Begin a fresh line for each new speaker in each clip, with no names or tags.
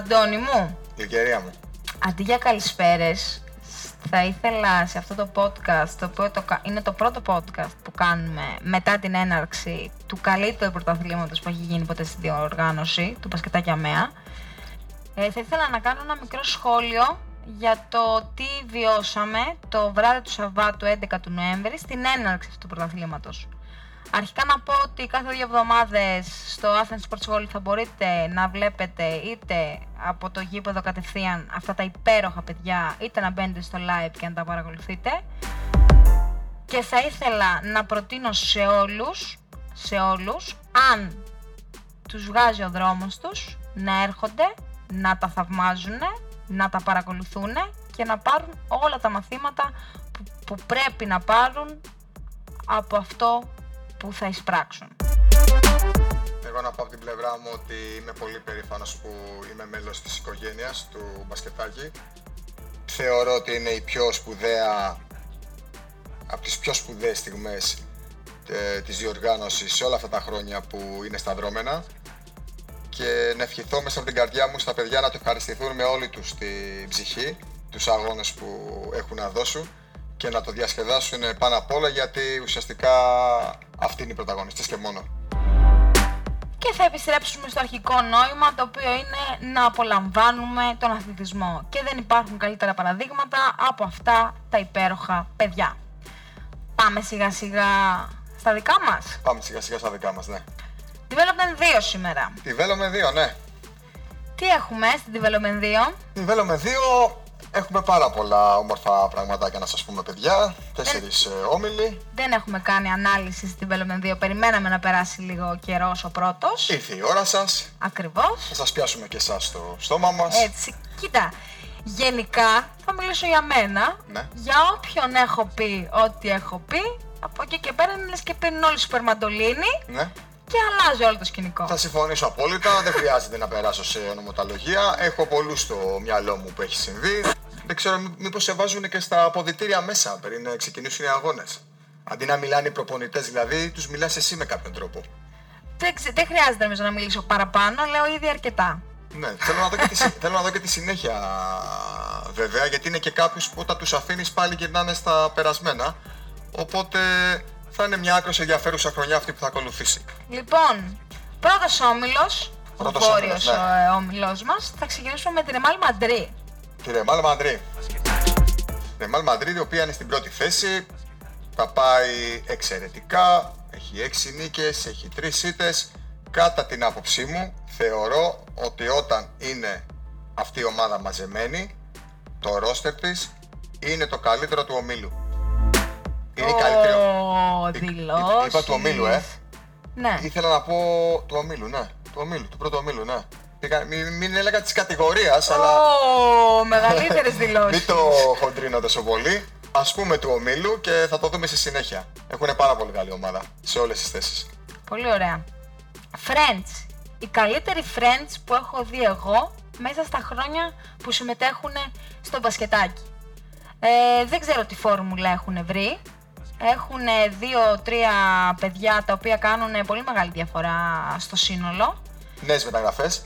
Αντώνη μου,
Γλυκερία μου.
αντί για καλησπέρες, θα ήθελα σε αυτό το podcast, το οποίο το κα- είναι το πρώτο podcast που κάνουμε μετά την έναρξη του καλύτερου πρωταθλήματος που έχει γίνει ποτέ στη διοργάνωση, του Πασκετάκια ΜΕΑ, ε, θα ήθελα να κάνω ένα μικρό σχόλιο για το τι βιώσαμε το βράδυ του Σαββάτου 11 του Νοέμβρη στην έναρξη αυτού του πρωταθλήματος. Αρχικά να πω ότι κάθε δύο εβδομάδες στο Athens Sports Hall θα μπορείτε να βλέπετε είτε από το γήπεδο κατευθείαν αυτά τα υπέροχα παιδιά, είτε να μπαίνετε στο live και να τα παρακολουθείτε. Και θα ήθελα να προτείνω σε όλους, σε όλους, αν τους βγάζει ο δρόμος τους, να έρχονται, να τα θαυμάζουν, να τα παρακολουθούν και να πάρουν όλα τα μαθήματα που, που πρέπει να πάρουν από αυτό που θα εισπράξουν.
Εγώ να πω από την πλευρά μου ότι είμαι πολύ περήφανος που είμαι μέλος της οικογένειας του μπασκετάκι. Θεωρώ ότι είναι η πιο σπουδαία, από τις πιο σπουδαίες στιγμές ε, της διοργάνωσης σε όλα αυτά τα χρόνια που είναι στα δρόμενα και να ευχηθώ μέσα από την καρδιά μου στα παιδιά να το ευχαριστηθούν με όλη τους την ψυχή, τους αγώνες που έχουν να δώσουν και να το διασκεδάσουν πάνω απ' όλα γιατί ουσιαστικά αυτοί είναι οι πρωταγωνιστές και μόνο.
Και θα επιστρέψουμε στο αρχικό νόημα, το οποίο είναι να απολαμβάνουμε τον αθλητισμό. Και δεν υπάρχουν καλύτερα παραδείγματα από αυτά τα υπέροχα παιδιά. Πάμε σιγά σιγά στα δικά μας.
Πάμε σιγά σιγά στα δικά μας, ναι.
Development 2 σήμερα.
Τη Βέλο με 2, ναι.
Τι έχουμε στην Development 2.
Τη Βέλο με 2 έχουμε πάρα πολλά όμορφα πραγματάκια να σας πούμε παιδιά. Τέσσερις ε, όμιλοι.
Δεν έχουμε κάνει ανάλυση στην Development 2. Περιμέναμε να περάσει λίγο καιρός ο πρώτος.
Ήρθε η ώρα σας.
Ακριβώς.
Θα σας πιάσουμε και εσάς στο στόμα μας.
Έτσι. Κοίτα, γενικά θα μιλήσω για μένα.
Ναι.
Για όποιον έχω πει ό,τι έχω πει, από εκεί και πέρα είναι λες και παίρνουν όλοι σούπερ μαντολίνι
Ναι.
και αλλάζει όλο το σκηνικό.
Θα συμφωνήσω απόλυτα, δεν χρειάζεται να περάσω σε ονομοταλογία. Έχω πολλούς στο μυαλό μου που έχει συμβεί. Δεν ξέρω μή- μήπως σε βάζουν και στα αποδητήρια μέσα πριν να ξεκινήσουν οι αγώνες. Αντί να μιλάνε οι προπονητές δηλαδή, τους μιλάς εσύ με κάποιον τρόπο.
Δεν, ξε- δεν χρειάζεται νομίζω να μιλήσω παραπάνω, λέω ήδη αρκετά.
Ναι, θέλω να, δω και τη, συ- θέλω να δω και τη συνέχεια βέβαια, γιατί είναι και κάποιους που όταν τους αφήνεις πάλι γυρνάνε στα περασμένα. Οπότε θα είναι μια άκρως ενδιαφέρουσα χρονιά αυτή που θα ακολουθήσει.
Λοιπόν, πρώτος όμιλος, ο
Πρώτος
βόρειος
όμιλος, ναι.
ο, ε, όμιλος μας, θα ξεκινήσουμε με την Εμάλ Μαντρί.
Τη Ρεμάλ Μαντρί. Ρεμάλ Μαντρί, η οποία είναι στην πρώτη θέση, τα πάει εξαιρετικά, έχει 6 νίκες, έχει 3 ήττες. Κατά την άποψή μου, θεωρώ ότι όταν είναι αυτή η ομάδα μαζεμένη, το ρόστερ της είναι το καλύτερο του ομίλου. Είναι η καλύτερη.
Ω,
Εί- εί-
δηλώσεις.
Είπα του ομίλου, ε.
Ναι.
Ήθελα να πω του ομίλου, ναι. Του ομίλου, του πρώτου ομίλου, ναι. Πήγα- Μην, μην έλεγα της κατηγορίας, αλλά...
Ω, μεγαλύτερες δηλώσεις.
Μην το χοντρίνω τόσο πολύ. Α πούμε του ομίλου και θα το δούμε στη συνέχεια. Έχουν πάρα πολύ καλή ομάδα σε όλες τις θέσεις.
Πολύ ωραία. Friends. Οι καλύτεροι Friends που έχω δει εγώ μέσα στα χρόνια που συμμετέχουν στο μπασκετάκι. Ε, δεν ξέρω τι φόρμουλα έχουν βρει. Έχουν δύο-τρία παιδιά τα οποία κάνουν πολύ μεγάλη διαφορά στο σύνολο.
Νέες μεταγραφές.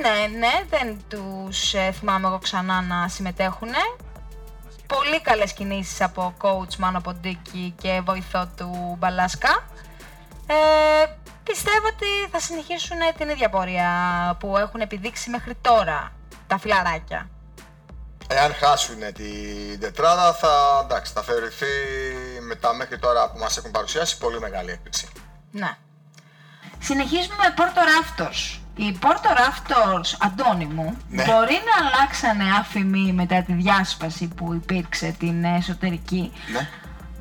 Ναι, ναι, δεν τους ε, θυμάμαι εγώ ξανά να συμμετέχουν. Πολύ καλές κινήσεις από coach Μάνο Ποντίκη και βοηθό του Μπαλάσκα. Ε, πιστεύω ότι θα συνεχίσουν την ίδια πορεία που έχουν επιδείξει μέχρι τώρα τα φιλαράκια.
Εάν χάσουν την τετράδα, θα, εντάξει, θα θεωρηθεί με τα μέχρι τώρα που μας έχουν παρουσιάσει πολύ μεγάλη έκπληξη.
Ναι. Συνεχίζουμε με Πόρτο Ράφτος. Οι Πόρτο Ράφτος, Αντώνη μου,
Ναι.
μπορεί να αλλάξανε άφημη μετά τη διάσπαση που υπήρξε την εσωτερική.
Ναι.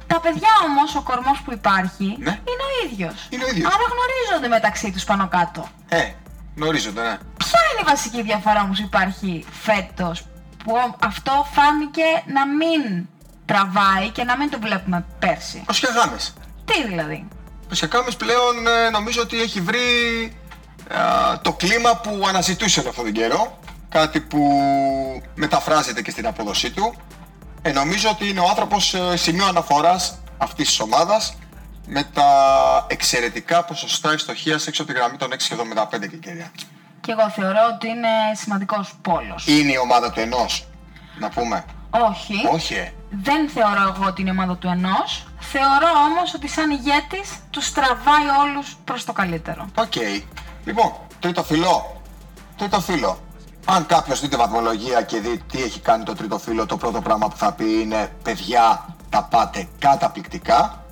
Τα παιδιά όμως, ο κορμός που υπάρχει,
Ναι.
είναι ο ίδιος.
Είναι ο ίδιος.
Άρα γνωρίζονται μεταξύ τους πάνω κάτω.
Ε, γνωρίζονται, ναι.
Ποια είναι η βασική διαφορά όμως που υπάρχει φέτος, που αυτό φάνηκε να μην τραβάει και να μην το βλέπουμε πέρσι;
Ο Σιαγάμες.
Τι δηλαδή;
Ο Σιαγάμες πλέον ε, νομίζω ότι έχει βρει ε, το κλίμα που αναζητούσε αυτόν τον καιρό. Κάτι που μεταφράζεται και στην απόδοσή του. Ε, νομίζω ότι είναι ο άνθρωπος ε, σημείο αναφοράς αυτής της ομάδας με τα εξαιρετικά ποσοστά ευστοχίας έξω από τη γραμμή των 6,75 και κυρία.
Και εγώ θεωρώ ότι είναι σημαντικός πόλος.
Είναι η ομάδα του ενός, να πούμε.
Όχι.
Όχι, ε.
Δεν θεωρώ εγώ ότι είναι η ομάδα του ενός. Θεωρώ όμως ότι σαν ηγέτης τους τραβάει όλους προς το καλύτερο.
Οκ. Λοιπόν, Τρίτο Φύλο. Τρίτο Φύλο. Αν κάποιος δει τη βαθμολογία και δει τι έχει κάνει το Τρίτο Φύλο, το πρώτο πράγμα που θα πει είναι «Παιδιά, τα πάτε καταπληκτικά».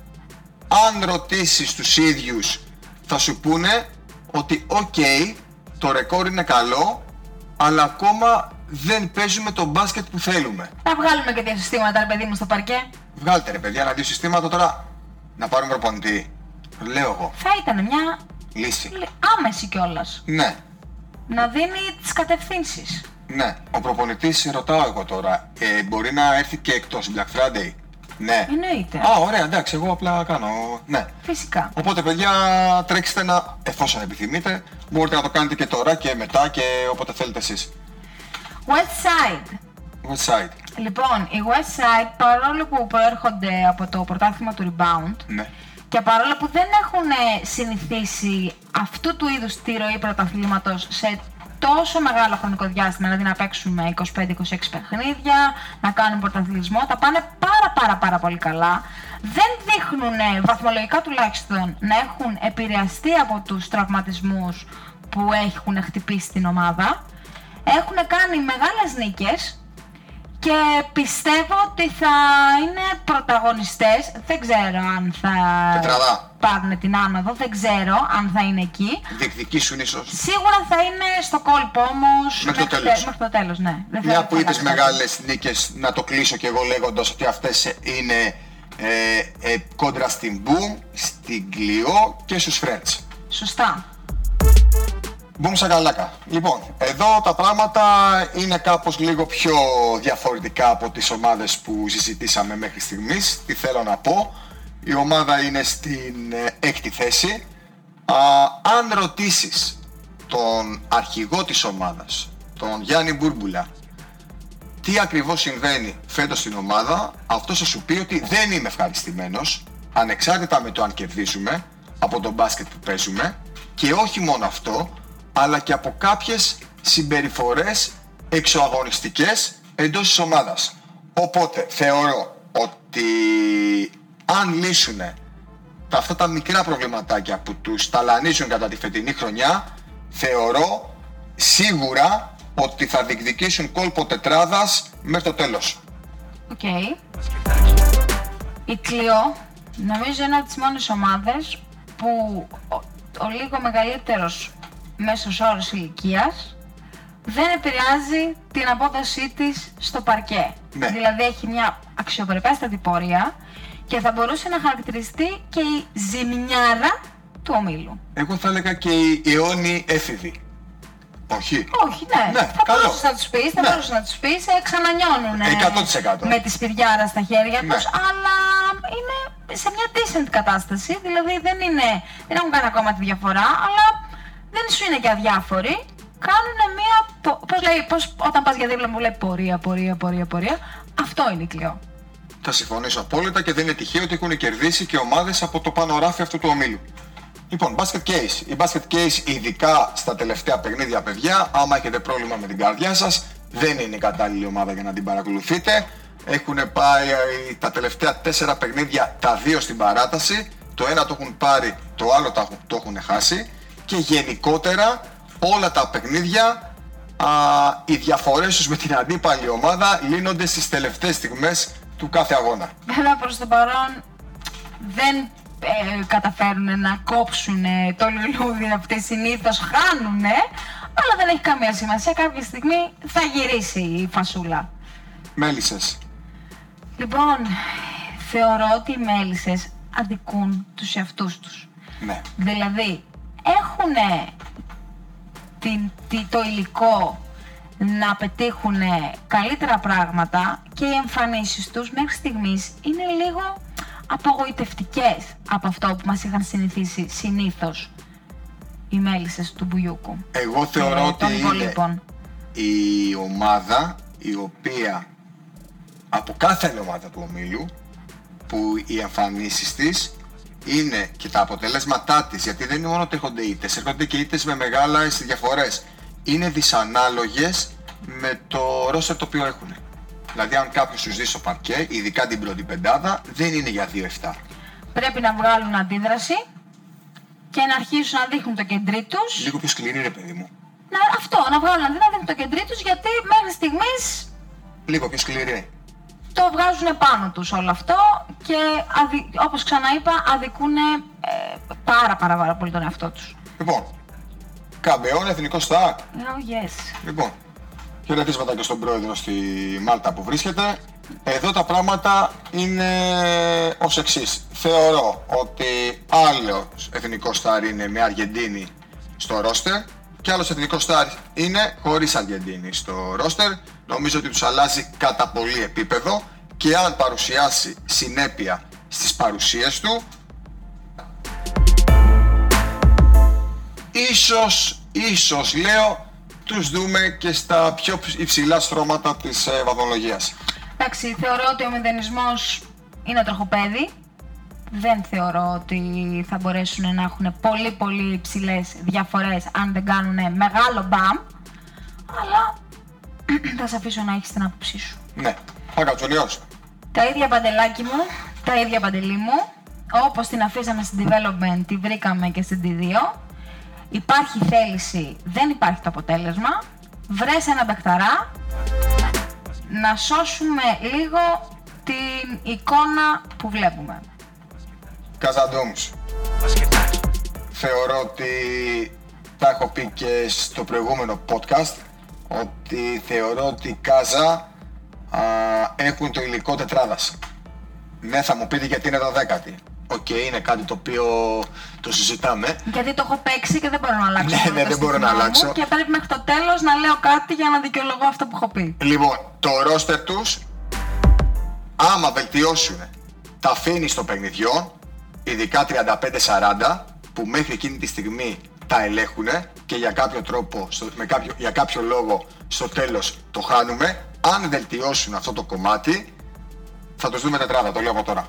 Αν ρωτήσεις τους ίδιους, θα σου πούνε ότι «OK, το ρεκόρ είναι καλό, αλλά ακόμα δεν παίζουμε το μπάσκετ που θέλουμε».
Να βγάλουμε και δύο συστήματα, ρε παιδί μου, στο παρκέ.
Βγάλτε ρε παιδιά, ένα δύο συστήματα τώρα να πάρουμε προπονητή. Λέω εγώ.
Θα ήταν μια
Λύση.
λ- άμεση κιόλας.
Ναι,
Να δίνει τις κατευθύνσεις.
ναι. Ο προπονητής, ρωτάω εγώ τώρα, ε, μπορεί να έρθει και εκτός Black Friday; Ναι.
Εννοείται.
Α, ωραία, εντάξει, εγώ απλά κάνω. Ναι.
Φυσικά.
Οπότε, παιδιά, τρέξτε να, εφόσον επιθυμείτε, μπορείτε να το κάνετε και τώρα και μετά και όποτε θέλετε εσείς.
West Side.
Website.
Λοιπόν, οι West Side, παρόλο που προέρχονται από το πρωτάθλημα του Rebound
Ναι.
Και παρόλο που δεν έχουν ε, συνηθίσει αυτού του είδους τη ροή πρωταθλήματος σε τόσο μεγάλο χρονικό διάστημα, δηλαδή να παίξουν με 25-26 παιχνίδια, να κάνουν πρωταθλητισμό, τα πάνε πάρα πάρα πάρα πολύ καλά. Δεν δείχνουν, ε, βαθμολογικά τουλάχιστον, να έχουν επηρεαστεί από τους τραυματισμούς που έχουν χτυπήσει την ομάδα. Έχουν κάνει μεγάλες νίκες, και πιστεύω ότι θα είναι πρωταγωνιστές. Δεν ξέρω αν θα
Τετραδά.
πάρουν την άνοδο, δεν ξέρω αν θα είναι εκεί.
Διεκδικήσουν ίσως.
Σίγουρα θα είναι στο κόλπο όμως
Μέχρι το
τε-
τέλος.
μέχρι το τέλος, ναι. Δεν θα-
Μια
θα
που είδες
αλλάξει κάτι.
μεγάλες νίκες, να το κλείσω και εγώ λέγοντας ότι αυτές είναι ε, ε, κόντρα στην Boom, στην Clio και στους Friends.
Σωστά.
Boom σακαλάκα. Λοιπόν, εδώ τα πράγματα είναι κάπως λίγο πιο διαφορετικά από τις ομάδες που συζητήσαμε μέχρι στιγμής. Τι θέλω να πω. Η ομάδα είναι στην ε, έκτη θέση. Α, αν ρωτήσεις τον αρχηγό της ομάδας, τον Γιάννη Μπούρμπουλα, τι ακριβώς συμβαίνει φέτος στην ομάδα, αυτό θα σου πει ότι δεν είμαι ευχαριστημένος, ανεξάρτητα με το αν κερδίζουμε, από τον μπάσκετ που παίζουμε και όχι μόνο αυτό, αλλά και από κάποιες συμπεριφορές εξωαγωνιστικές εντός της ομάδας. Οπότε θεωρώ ότι αν λύσουν τα, αυτά τα μικρά προβληματάκια που τους ταλανίζουν κατά τη φετινή χρονιά, θεωρώ σίγουρα ότι θα διεκδικήσουν κόλπο τετράδας μέχρι το τέλος.
Οκ. Η Κλειό νομίζω είναι από τις μόνες ομάδες που ο, ο λίγο μεγαλύτερος μέσος όρος ηλικίας δεν επηρεάζει την απόδοσή της στο παρκέ.
Ναι.
Δηλαδή έχει μια αξιοπρεπέστατη πορεία και θα μπορούσε να χαρακτηριστεί και η ζημιάρα του ομίλου.
Εγώ θα έλεγα και οι αιώνιοι έφηβοι. Όχι.
Όχι, ναι.
Ναι,
θα
καλό.
μπορούσες να τους πεις, θα
Ναι.
μπορούσες να τους πεις, ε, ξανανιώνουν
100%.
με τη σπιριάρα στα χέρια
Ναι.
τους, αλλά είναι σε μια decent κατάσταση. Δηλαδή δεν, είναι, δεν έχουν κάνει ακόμα τη διαφορά, αλλά δεν σου είναι και αδιάφοροι. Κάνουν μια. Πώς λέει, πώς, όταν πας για δίπλα μου λέει πορεία, πορεία, πορεία, πορεία. Αυτό είναι η κλειό.
Θα συμφωνήσω απόλυτα και δεν είναι τυχαίο ότι έχουν κερδίσει και ομάδες από το πάνω ράφι αυτού του ομίλου. Λοιπόν, basket case. Η basket case, ειδικά στα τελευταία παιχνίδια, παιδιά, άμα έχετε πρόβλημα με την καρδιά σας, δεν είναι η κατάλληλη ομάδα για να την παρακολουθείτε. Έχουν πάει ε, τα τελευταία τέσσερα παιχνίδια, τα δύο στην παράταση. Το ένα το έχουν πάρει, το άλλο το έχουν, το έχουν χάσει. Και γενικότερα όλα τα παιχνίδια, α, οι διαφορές τους με την αντίπαλη ομάδα λύνονται στις τελευταίες στιγμές του κάθε αγώνα.
Βέβαια προς το παρόν δεν ε, καταφέρουν να κόψουν το λουλούδι αυτοί συνήθως χάνουν, αλλά δεν έχει καμία σημασία. Κάποια στιγμή θα γυρίσει η φασούλα.
Μέλισσες.
Λοιπόν, θεωρώ ότι οι μέλισσες αδικούν τους εαυτούς τους.
Ναι.
Δηλαδή, έχουν την, τι- το υλικό να πετύχουν καλύτερα πράγματα και οι εμφανίσεις τους μέχρι στιγμής είναι λίγο απογοητευτικές από αυτό που μας είχαν συνηθίσει συνήθως οι μέλισσες του Μπουγιούκου.
Εγώ θεωρώ
Ε,
ότι
των
είναι
υπολείπων.
η ομάδα η οποία από κάθε άλλη ομάδα του ομίλου που οι εμφανίσεις της είναι και τα αποτελέσματά της γιατί δεν είναι μόνο ότι έρχονται ήττες, έρχονται και ήττες με μεγάλες διαφορές είναι δυσανάλογες με το ρόστερ το οποίο έχουν. Δηλαδή αν κάποιος τους δει στο παρκέ, ειδικά την πρώτη πεντάδα, δεν είναι για 2-7.
Πρέπει να βγάλουν αντίδραση και να αρχίσουν να δείχνουν το κεντρί τους.
Λίγο πιο σκληρή ρε παιδί μου.
Να, αυτό, να βγάλουν αντίδραση, να δείχνουν το κεντρί τους γιατί μέχρι στιγμής
Λίγο πιο σκληρή.
Το βγάζουν πάνω τους όλο αυτό και αδι... όπως ξαναείπα αδικούν ε, πάρα πάρα πάρα πολύ τον εαυτό τους.
Λοιπόν, Καμπεόν, εθνικό στάρ.
Oh yes.
Λοιπόν, χαιρετίσματα και στον πρόεδρο στη Μάλτα που βρίσκεται. Εδώ τα πράγματα είναι ως εξής. Θεωρώ ότι άλλο εθνικό στάρ είναι με Αργεντίνη στο ρόστερ και άλλος εθνικός στάρ είναι χωρίς Αργεντίνη στο ρόστερ. Νομίζω ότι τους αλλάζει κατά πολύ επίπεδο και αν παρουσιάσει συνέπεια στις παρουσίες του ίσως, ίσως λέω, τους δούμε και στα πιο υψηλά στρώματα της ε, βαθμολογίας.
Εντάξει, θεωρώ ότι ο μηδενισμός είναι τροχοπέδι. Δεν θεωρώ ότι θα μπορέσουν να έχουν πολύ πολύ υψηλές διαφορές αν δεν κάνουν μεγάλο μπαμ. Αλλά θα σε αφήσω να έχεις την άποψή σου.
Ναι, Χακατσολιός.
Τα ίδια παντελάκι μου, τα ίδια παντελή μου. Όπως την αφήσαμε στην development, τη βρήκαμε και στην T2. Υπάρχει θέληση, δεν υπάρχει το αποτέλεσμα. Βρες ένα μπεχταρά να σώσουμε λίγο την εικόνα που βλέπουμε.
Καζαντόμς. Θεωρώ ότι τα έχω πει και στο προηγούμενο podcast ότι θεωρώ ότι οι Κάζα α, έχουν το υλικό τετράδας. Ναι, θα μου πείτε γιατί είναι το δέκατη. Οκ, είναι κάτι το οποίο το συζητάμε.
Γιατί το έχω παίξει και δεν μπορώ να αλλάξω.
Ναι,
μόνο
ναι,
το
δεν μπορώ να
στοιχείο μου
αλλάξω.
Και πρέπει μέχρι το τέλος να λέω κάτι για να δικαιολογώ αυτό που έχω πει.
Λοιπόν, το ρόστερ τους, άμα βελτιώσουν τα αφήνεις στο παιχνιδιό, ειδικά 35-40, που μέχρι εκείνη τη στιγμή τα ελέγχουν και για κάποιο τρόπο, στο- με κάποιο, για κάποιο λόγο στο τέλος το χάνουμε, αν βελτιώσουν αυτό το κομμάτι, θα τους δούμε τετράδα, το λέω από τώρα.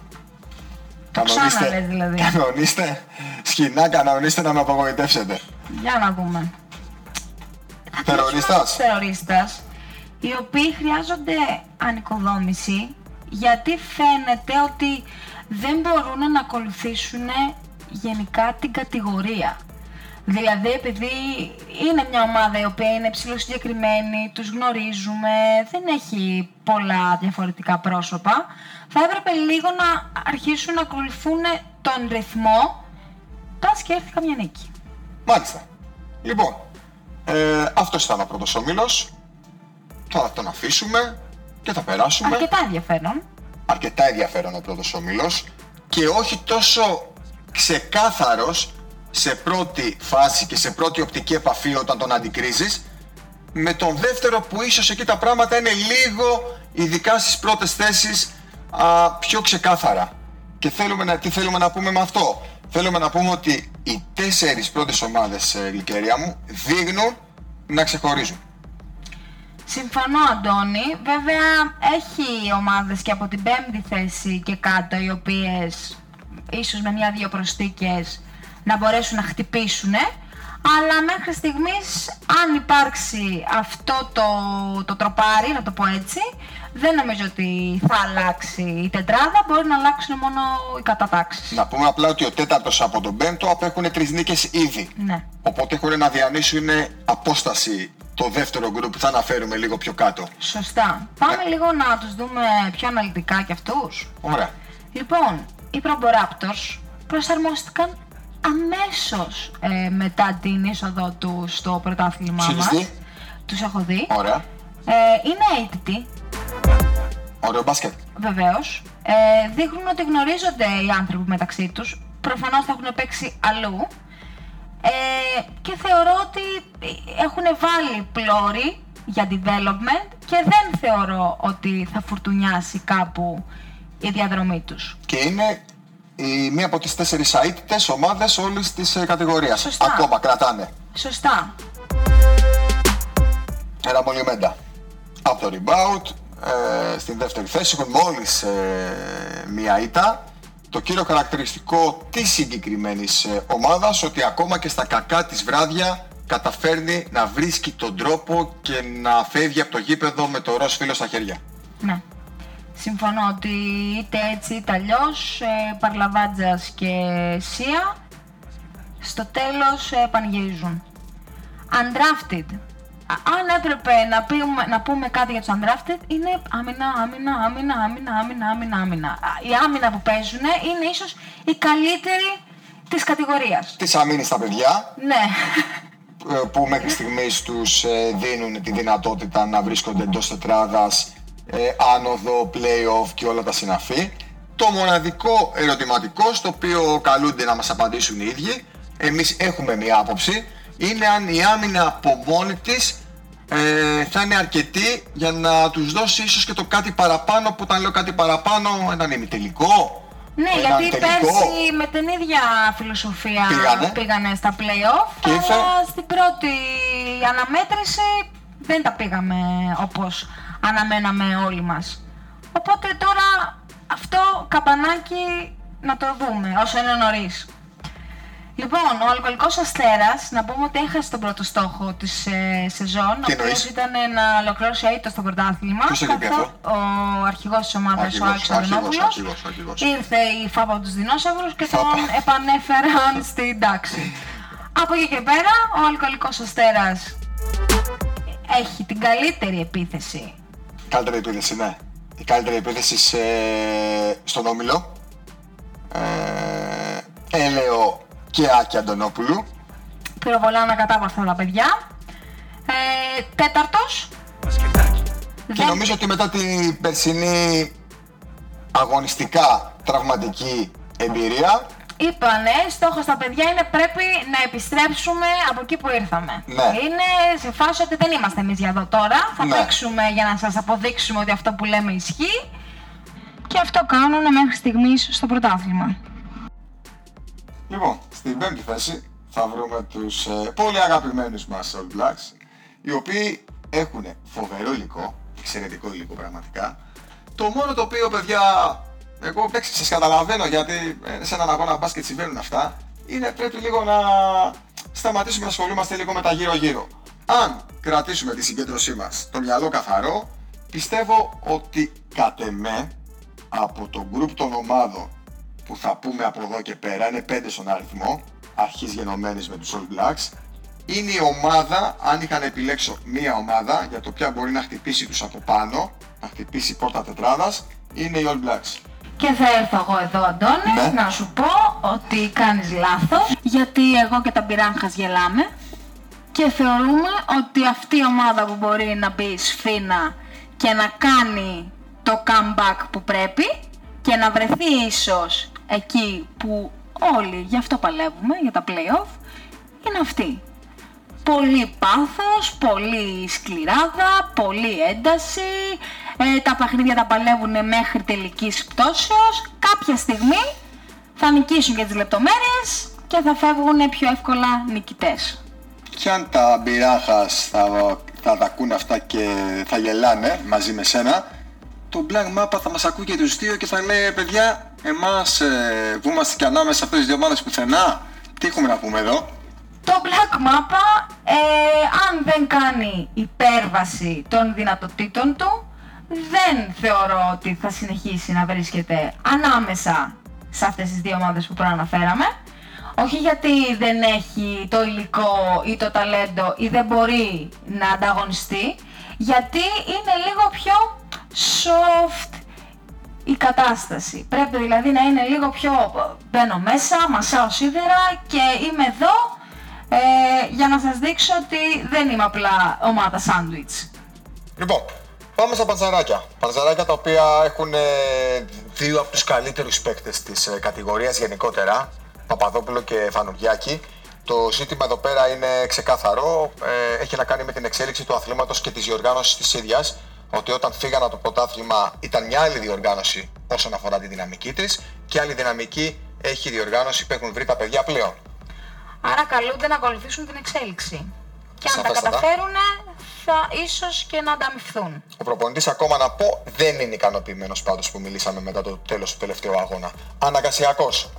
ξαναλες δηλαδή.
κανονίστε, σκηνά κανονίστε να με απογοητεύσετε.
Για να δούμε.
Τερορίστας.
Τερορίστας, οι οποίοι χρειάζονται ανοικοδόμηση γιατί φαίνεται ότι δεν μπορούν να ακολουθήσουν γενικά την κατηγορία. Δηλαδή επειδή είναι μια ομάδα η οποία είναι ψηλοσυγκεκριμένη, τους γνωρίζουμε, δεν έχει πολλά διαφορετικά πρόσωπα, θα έπρεπε λίγο να αρχίσουν να ακολουθούν τον ρυθμό, πας και έρθει καμιά νίκη.
Μάλιστα. Λοιπόν, ε, αυτός ήταν ο πρώτος όμιλος. Τώρα τον αφήσουμε και θα περάσουμε.
Αρκετά ενδιαφέρον.
Αρκετά ενδιαφέρον ο πρώτος όμιλος και όχι τόσο ξεκάθαρος σε πρώτη φάση και σε πρώτη οπτική επαφή όταν τον αντικρίζεις με τον δεύτερο που ίσως εκεί τα πράγματα είναι λίγο, ειδικά στις πρώτες θέσεις, α, πιο ξεκάθαρα. Και θέλουμε να, τι θέλουμε να πούμε με αυτό; Θέλουμε να πούμε ότι οι τέσσερις πρώτες ομάδες, ε, Λυκερία μου, δείχνουν να ξεχωρίζουν.
Συμφωνώ, Αντώνη. Βέβαια, έχει ομάδες και από την πέμπτη θέση και κάτω, οι οποίες ίσως με μια-δύο προστίκες να μπορέσουν να χτυπήσουν. Αλλά μέχρι στιγμής, αν υπάρξει αυτό το, το τροπάρι, να το πω έτσι, δεν νομίζω ότι θα αλλάξει η τετράδα, μπορεί να αλλάξουν μόνο οι κατατάξεις.
Να πούμε απλά ότι ο τέταρτος από τον πέμπτο απέχουν τρεις νίκες ήδη.
Ναι.
Οπότε έχουν να διανύσουν απόσταση το δεύτερο γκρουπ που θα αναφέρουμε λίγο πιο κάτω.
Σωστά. Πάμε λίγο να τους δούμε πιο αναλυτικά κι αυτούς.
Ωραία.
Λοιπόν, οι Proboraptors προσαρμόστηκαν αμέσως ε, μετά την είσοδο τους στο πρωτάθλημά
Τους
μας.
έχεις δει;
Τους έχω δει.
Ωραία.
Ε, είναι αίτητοι,
Ωραίο μπάσκετ.
βεβαίως. Ε, δείχνουν ότι γνωρίζονται οι άνθρωποι μεταξύ τους. Προφανώς θα έχουν παίξει αλλού. Ε, και θεωρώ ότι έχουν βάλει πλώρη για development και δεν θεωρώ ότι θα φουρτουνιάσει κάπου η διαδρομή τους.
Και είναι η μία από τις τέσσερις αίτητες ομάδες όλης της ε, κατηγορίας.
Σωστά.
Ακόμα κρατάνε.
Σωστά.
Ένα μολυμέντα. Από το rebound, ε, στην δεύτερη θέση έχουν μόλις ε, μία ήττα. Το κύριο χαρακτηριστικό της συγκεκριμένης ε, ομάδας ότι ακόμα και στα κακά της βράδια καταφέρνει να βρίσκει τον τρόπο και να φεύγει από το γήπεδο με το ροζ φύλλο στα χέρια.
Ναι. Συμφωνώ ότι είτε έτσι είτε αλλιώς ε, Παρλαβάτζας και Σία στο τέλος ε, πανηγυρίζουν. Undrafted. Α- Αν έπρεπε να, πούμε, να πούμε κάτι για τους undrafted είναι άμυνα, άμυνα, άμυνα, άμυνα, άμυνα, άμυνα, άμυνα. Α, Η άμυνα που παίζουν είναι ίσως η καλύτερη της κατηγορίας.
Τι αμήνει στα παιδιά,
Ναι.
ε, που μέχρι στιγμής τους ε, δίνουν τη δυνατότητα να βρίσκονται εντός τετράδας, ε, άνοδο, play-off και όλα τα συναφή. Το μοναδικό ερωτηματικό στο οποίο καλούνται να μας απαντήσουν οι ίδιοι, εμείς έχουμε μία άποψη, είναι αν η άμυνα από μόνη της ε, θα είναι αρκετή για να τους δώσει ίσως και το κάτι παραπάνω που όταν λέω κάτι παραπάνω έναν ημιτελικό
Ναι,
έναν
γιατί
τελικό.
πέρσι με την ίδια φιλοσοφία
Πήγανε.
πήγανε στα play-off,
Και ήρθε.
αλλά στην πρώτη αναμέτρηση δεν τα πήγαμε όπως αναμέναμε όλοι μας. Οπότε τώρα αυτό καμπανάκι να το δούμε όσο είναι νωρίς. Λοιπόν, ο Αλκοολικός Αστέρας, να πούμε ότι έχασε τον πρώτο στόχο της ε, σεζόν,
Τι
ο οποίος
εννοείς;
ήταν να ολοκληρώσει αίτητος στο πρωτάθλημα.
Ποιος έχει πει
καθώ-
αυτό;
Ο αρχηγός της ομάδας, ο
Αρχηγός,
Άλεξ
αρχηγός,
Αδωνόπουλος.
αρχηγός, αρχηγός.
Ήρθε η φάπα από τους δεινόσαυρους και
Φάπα.
τον επανέφεραν στην τάξη. Από εκεί και πέρα, ο Αλκοολικός Αστέρας έχει την καλύτερη επίθεση.
Καλύτερη επίθεση, ναι. Η καλύτερη επίθεση σε... στον Όμιλο. Ε, Έλεο και Άκη Αντωνόπουλου.
Πυροβολά ανακατάβαρθα τα παιδιά. Ε, τέταρτος.
Και
δεν-
νομίζω ότι μετά την περσινή αγωνιστικά τραυματική εμπειρία,
Είπανε, στόχος στα παιδιά είναι πρέπει να επιστρέψουμε από εκεί που ήρθαμε.
Ναι.
Είναι σε φάση ότι δεν είμαστε εμείς για εδώ τώρα. Θα
Ναι.
παίξουμε για να σας αποδείξουμε ότι αυτό που λέμε ισχύει. Και αυτό κάνουν μέχρι στιγμής στο πρωτάθλημα.
Λοιπόν, στην πέμπτη θέση θα βρούμε τους ε, πολύ αγαπημένους μας All Blacks, οι οποίοι έχουν φοβερό υλικό, εξαιρετικό υλικό πραγματικά. Το μόνο το οποίο, παιδιά, εγώ εντάξει, σας καταλαβαίνω γιατί ε, σε έναν αγώνα μπάσκετ συμβαίνουν αυτά, είναι πρέπει λίγο να σταματήσουμε να ασχολούμαστε λίγο με τα γύρω-γύρω. Αν κρατήσουμε τη συγκέντρωσή μας, το μυαλό καθαρό, πιστεύω ότι κατ' εμέ, από το γκρουπ των ομάδων που θα πούμε από εδώ και πέρα, είναι 5 στον αριθμό, αρχής γενομένης με τους All Blacks, είναι η ομάδα, αν είχα να επιλέξω μία ομάδα για το ποια μπορεί να χτυπήσει τους από πάνω, να χτυπήσει πόρτα τετράδας, είναι οι All Blacks.
Και θα έρθω εγώ εδώ, Αντώνη,
Ναι.
να σου πω ότι κάνεις λάθος, γιατί εγώ και τα μπυράγχας γελάμε και θεωρούμε ότι αυτή η ομάδα που μπορεί να μπει σφίνα και να κάνει το comeback που πρέπει και να βρεθεί ίσως εκεί που όλοι γι' αυτό παλεύουμε, για τα play-off, είναι αυτή. Πολύ πάθος, πολύ σκληράδα, πολύ ένταση, ε, τα παιχνίδια τα παλεύουν μέχρι τελικής πτώσεως. Κάποια στιγμή θα νικήσουν και τις λεπτομέρειες και θα φεύγουν πιο εύκολα νικητές.
Και αν τα μπειράχας θα, θα τα ακούνε αυτά και θα γελάνε μαζί με σένα, το Black Mappa θα μας ακούει και τους δύο και θα λέει «Ε, παιδιά, εμάς ε, που είμαστε και ανάμεσα σε αυτές τις δύο ομάδες πουθενά, τι έχουμε να πούμε εδώ;
Το Black Mappa, ε, αν δεν κάνει υπέρβαση των δυνατοτήτων του, δεν θεωρώ ότι θα συνεχίσει να βρίσκεται ανάμεσα σε αυτές τις δύο ομάδες που προαναφέραμε. Όχι γιατί δεν έχει το υλικό ή το ταλέντο ή δεν μπορεί να ανταγωνιστεί, γιατί είναι λίγο πιο soft η κατάσταση. Πρέπει δηλαδή να είναι λίγο πιο μπαίνω μέσα, μασάω σίδερα και είμαι εδώ ε, για να σας δείξω ότι δεν είμαι απλά ομάδα σάντουιτς.
Λοιπόν, πάμε στα παντζαράκια. Παντζαράκια τα οποία έχουν ε, δύο από τους καλύτερους παίκτες της ε, κατηγορίας γενικότερα, Παπαδόπουλο και Φανουργιάκη. Το ζήτημα εδώ πέρα είναι ξεκάθαρο, ε, έχει να κάνει με την εξέλιξη του αθλήματος και της διοργάνωσης της ίδιας, ότι όταν φύγαν από το πρωτάθλημα ήταν μια άλλη διοργάνωση όσον αφορά τη δυναμική της και άλλη δυναμική έχει η διοργάνωση που έχουν βρει τα παιδιά πλέον.
Άρα καλούνται να ακολουθήσουν την εξέλιξη. Και αν τα
Σαφέστατα.
καταφέρουν θα ίσως και να ανταμυφθούν.
Ο προπονητής ακόμα να πω δεν είναι ικανοποιημένος πάντως που μιλήσαμε μετά το τέλος του τελευταίου αγώνα. Αναγκασιακός.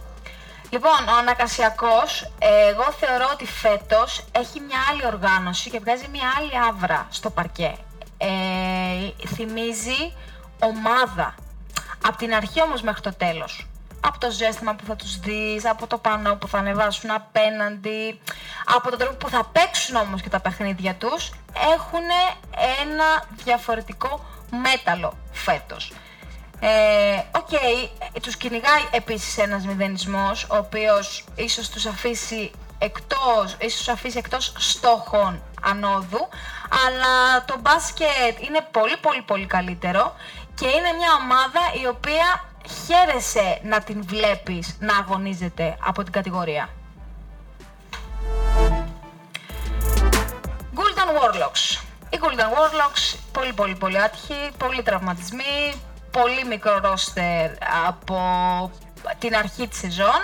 Λοιπόν, ο Ανακασιακός, εγώ θεωρώ ότι φέτος έχει μια άλλη οργάνωση και βγάζει μια άλλη άβρα στο παρκέ. Ε, θυμίζει ομάδα. Από την αρχή όμως μέχρι το τέλος. Από το ζέστημα που θα τους δεις, από το πανό που θα ανεβάσουν απέναντι, από τον τρόπο που θα παίξουν όμως και τα παιχνίδια τους, έχουν ένα διαφορετικό μέταλλο φέτος. Ε, OK, okay, τους κυνηγάει επίσης ένας μηδενισμός, ο οποίος ίσως τους αφήσει εκτός, ίσως τους αφήσει εκτός στόχων ανόδου, αλλά το μπάσκετ είναι πολύ πολύ πολύ καλύτερο και είναι μια ομάδα η οποία χαίρεσαι να την βλέπεις να αγωνίζεται από την κατηγορία. Golden Warlocks. Οι Golden Warlocks πολύ πολύ πολύ άτυχοι, πολλοί τραυματισμοί, πολύ μικρό ρόστερ από την αρχή της σεζόν.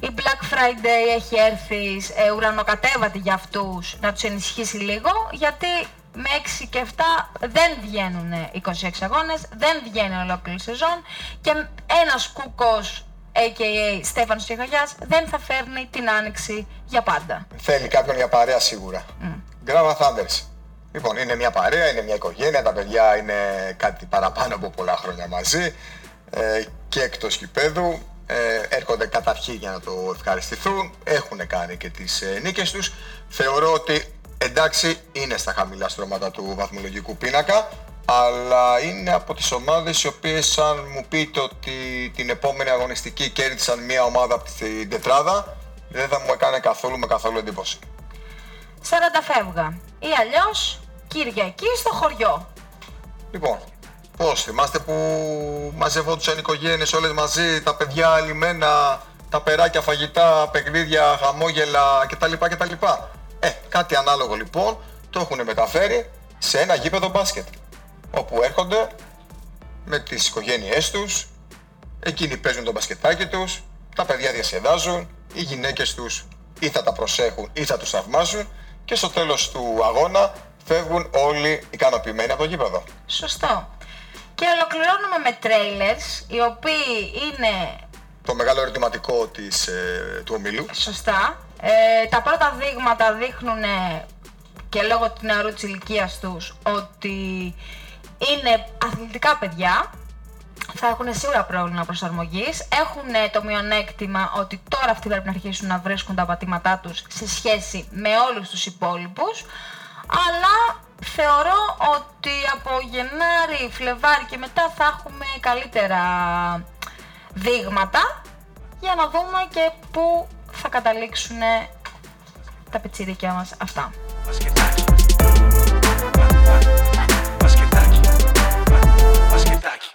Η Black Friday έχει έρθει ε, ουρανοκατέβατη για αυτούς να τους ενισχύσει λίγο, γιατί με 6 και 7 δεν βγαίνουν 26 αγώνες, δεν βγαίνει ολόκληρη σεζόν και ένας κούκος a.k.a. Στέφανος Τσιχαγιάς δεν θα φέρνει την άνοιξη για πάντα.
Θέλει κάποιον για παρέα σίγουρα. Mm. Grava Thunders. Λοιπόν, είναι μια παρέα, είναι μια οικογένεια, τα παιδιά είναι κάτι παραπάνω από πολλά χρόνια μαζί ε, και εκτός κηπέδου. Ε, έρχονται καταρχήν για να το ευχαριστηθούν, έχουν κάνει και τις ε, νίκες τους. Θεωρώ ότι εντάξει είναι στα χαμηλά στρώματα του βαθμολογικού πίνακα, αλλά είναι από τις ομάδες οι οποίες αν μου πείτε ότι την επόμενη αγωνιστική κέρδισαν μια ομάδα από την τετράδα, δεν θα μου έκανε καθόλου με καθόλου εντύπωση.
40 φεύγα ή αλλιώς Κυριακή στο χωριό.
Λοιπόν, πώς θυμάστε που μαζευόντουσαν οι οικογένειες όλες μαζί, τα παιδιά λιμένα, τα περάκια, φαγητά, παιχνίδια, χαμόγελα κτλ. κτλ. Ε, κάτι ανάλογο λοιπόν το έχουν μεταφέρει σε ένα γήπεδο μπάσκετ. Όπου έρχονται με τις οικογένειές τους, εκείνοι παίζουν το μπασκετάκι τους, τα παιδιά διασκεδάζουν, οι γυναίκες τους ή θα τα προσέχουν ή θα τους θαυμάζουν και στο τέλος του αγώνα φεύγουν όλοι ικανοποιημένοι από το γήπεδο.
Σωστό. Και ολοκληρώνουμε με trailers, οι οποίοι είναι...
Το μεγάλο ερωτηματικό της, ε, του ομίλου.
Σωστά. Ε, τα πρώτα δείγματα δείχνουν και λόγω του νεαρού της ηλικίας τους ότι είναι αθλητικά παιδιά θα έχουν σίγουρα πρόβλημα προσαρμογής. Έχουν το μειονέκτημα ότι τώρα αυτοί πρέπει να αρχίσουν να βρίσκουν τα πατήματά τους σε σχέση με όλους τους υπόλοιπους αλλά θεωρώ ότι από Γενάρη, Φλεβάρι και μετά θα έχουμε καλύτερα δείγματα για να δούμε και πού θα καταλήξουν τα πιτσιρίκια μας αυτά. Μασκετάκι. Μασκετάκι.